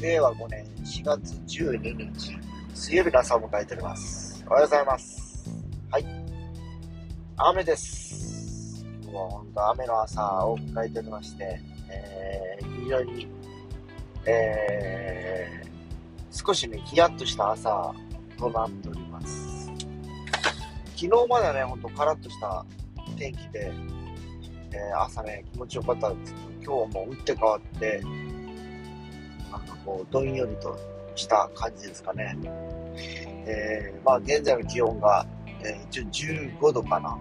令和5年4月12日、水曜日の朝を迎えております。おはようございます。はい。雨です。今日は本当雨の朝を迎えておりまして、えー、非常に、えー、少しね、ヒヤッとした朝となっております。昨日まではね、ほんとカラッとした天気で、えー朝ね、気持ちよかったんですけど、今日はもう打って変わって、なんかこう、どんよりとした感じですかね。えー、まあ現在の気温が、えー一応15度かな。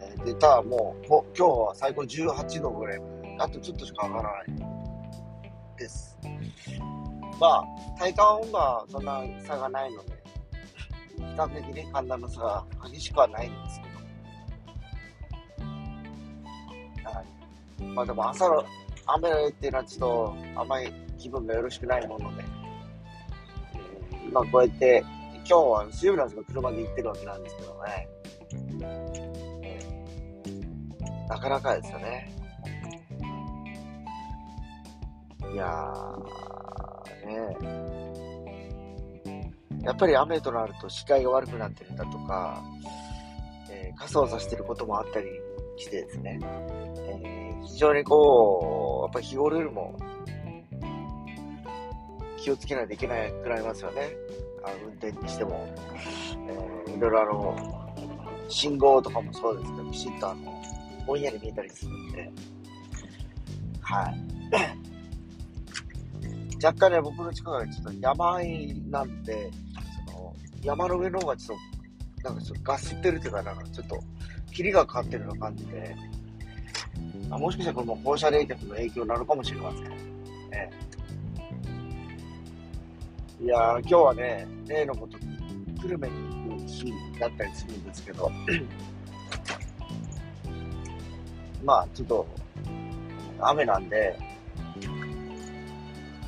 えーで、ただもう、こ今日は最高18度ぐらい。あとちょっとしか上がらないです。まあ、体感温度はそんな差がないので、比較的ね、寒暖の差が激しくはないんですけど。はい。まあでも朝の雨っていうのはちょっとあまり気分がよろしくないもので、えーまあこうやって、今日は水曜日なんですけど車で行ってるわけなんですけどね。えーなかなかですよね。いやー、ねやっぱり雨となると視界が悪くなってるんだとか、えー傘を差してることもあったりしてですね、えー非常にこう、ぱ日頃よりも気をつけないといけないくなりますよね。あの運転にしても、えーいろいろあの、信号とかもそうですけど、きちっとあの、ぼんやり見えたりするんで、はい。若干ね、僕の近くがちょっと山あいなんで、その、山の上の方がちょっと、なんかちょっとガスってるっていうか、なんかちょっと、霧がかかってるような感じで、あもしかしたらこれも放射冷却の影響なのかもしれません。ええ、いや、今日はね、例のこと、久留米に行く日だったりするんですけど、まあ、ちょっと、雨なんで、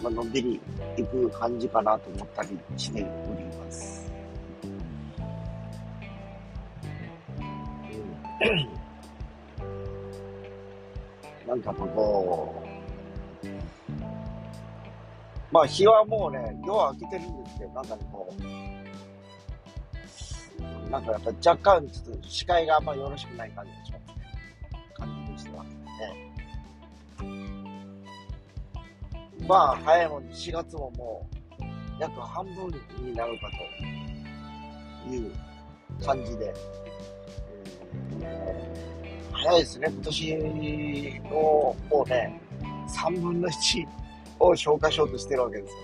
まあのんびり行く感じかなと思ったりしております。なんかこう、まあ日はもうね、夜は明けてるんですけど、なんか、こう、なんかやっぱ若干ちょっと視界があんまよろしくない感じがしますね。感じとしては。ね。まあ早いもんで4月ももう約半分になるかという感じで、えー早いですね、今年のもうね、3分の1を消化しようとしてるわけですよ。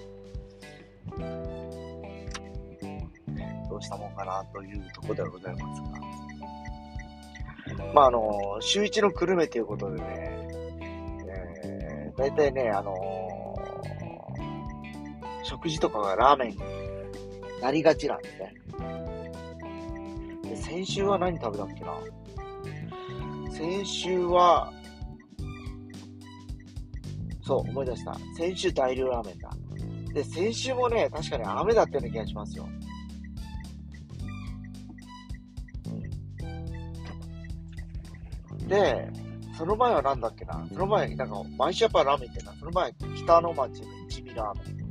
どうしたもんかなというところではございますが。まあ、あの、週一の久留米ということでね、えー、大体ね、あの食事とかがラーメンになりがちなんでね。で先週は何食べたっけな？先週は、そう、思い出した。先週大量ラーメンだ。で、先週もね、確かに雨だったような気がしますよ。で、その前は何だっけなその前、なんか、毎週やっぱラーメンってな、その前、北の町の一味ラーメン。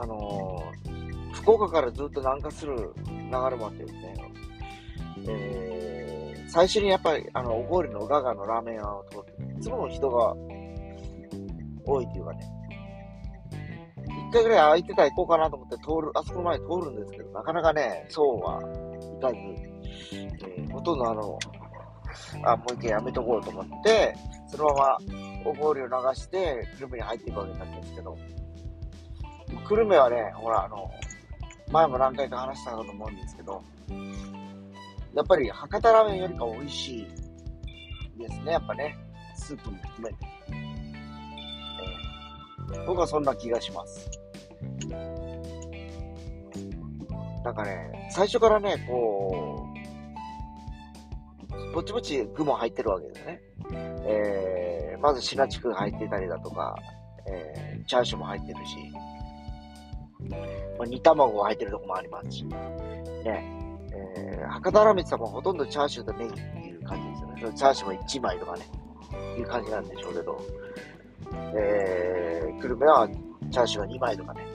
あのー福岡からずっと南下する流れもあってですね、えー、最初にやっぱり、あの、小郡のガガのラーメン屋を通って、いつも人が多いというかね、一回ぐらい空いてたら行こうかなと思って通る、あそこの前通るんですけど、なかなかね、そうはいかず、えーほとんどあの、あ、もう一回やめとこうと思って、そのまま小郡を流して、久留米に入っていくわけなんですけど、久留米はね、ほら、あの、前も何回か話したかと思うんですけど、やっぱり博多ラーメンよりか美味しいですね、やっぱね。スープも含めて。僕はそんな気がします。なんかね、最初からね、こう、ぼちぼち具も入ってるわけですね。えー、まずシナチクが入ってたりだとか、えー、チャーシューも入ってるし、ま、煮卵が入ってるとこもありますし、ね、えー、博多ラーメンってほとんどチャーシューとネギっていう感じですよね。そのチャーシューも1枚とかね、いう感じなんでしょうけど、えー、久留米はチャーシューが2枚とかね、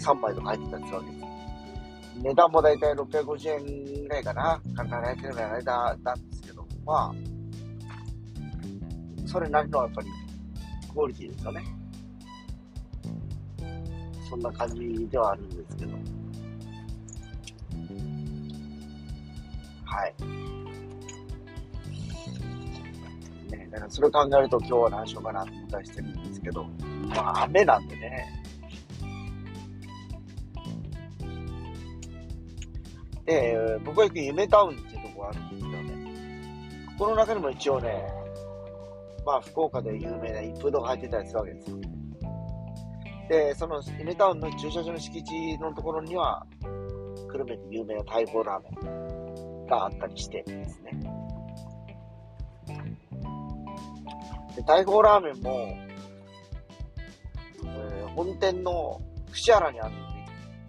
3枚とか入ってたりするわけです。値段もだいたい650円ぐらいかな、考えられてるぐらいの間なんですけど、まあ、それなりのやっぱりクオリティですかね。そんな感じではあるんですけど。はい。ね、だからそれを考えると今日は何しようかなと思ったりしてるんですけど、まあ雨なんでね。で、僕が行く夢タウンっていうとこがあるんですよね。ここの中にも一応ね、まあ福岡で有名な一風堂が入ってたりするわけですよ。で、その夢タウンの駐車場の敷地のところには、久留米で有名な大砲ラーメンがあったりしてですね。で、大砲ラーメンも、えー、本店の串原にあるんで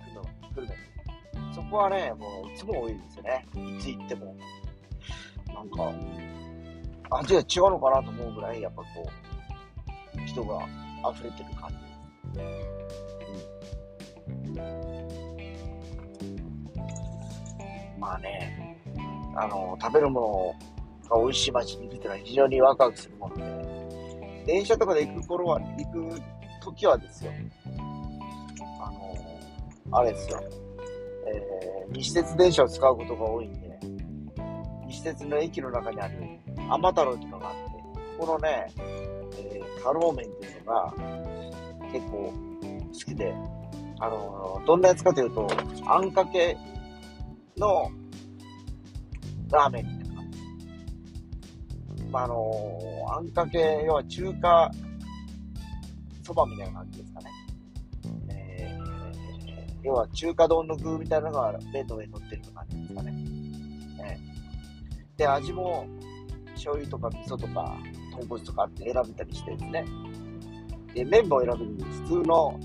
すよ、久留米。そこはね、もういつも多いんですよね。いつ行っても。なんか、味が違うのかなと思うぐらい、やっぱこう、人が溢れてる感じまあね、あの、食べるものが美味しい街に行くっていうのは非常にワクワクするもので、電車とかで行く頃は、行く時はですよ、あの、あれですよ、えー、西鉄電車を使うことが多いんで、西鉄の駅の中にある甘太郎っていうのがあって、ここのね、えー、カローメンっていうのが結構好きで、あの、どんなやつかというと、あんかけのラーメンみたいな感じ。まあ、あの、あんかけ、要は中華そばみたいな感じですかね。えー、要は中華丼の具みたいなのが麺の上に乗ってる感じですかね。えー、で、味も醤油とか味噌とか豚骨とかって選べたりしてですね。で、麺も選べるんです。普通の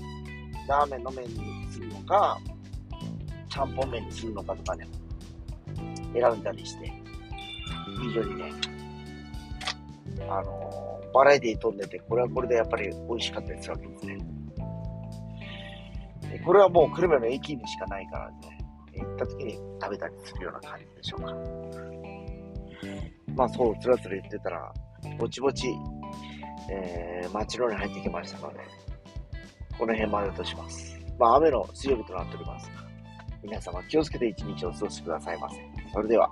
ラーメンの麺にするのか、ちゃんぽん麺にするのかとかね、選んだりして、非常にね、あのー、バラエティー飛んでて、これはこれでやっぱり美味しかったりするわけですね。でこれはもう久留米の駅にしかないからね、行った時に食べたりするような感じでしょうか。まあそう、つらつら言ってたら、ぼちぼち、えー、街の方に入ってきましたので、この辺までとします。まあ、雨の水曜日となっておりますが、皆様気をつけて一日をお過ごしくださいませ。それでは。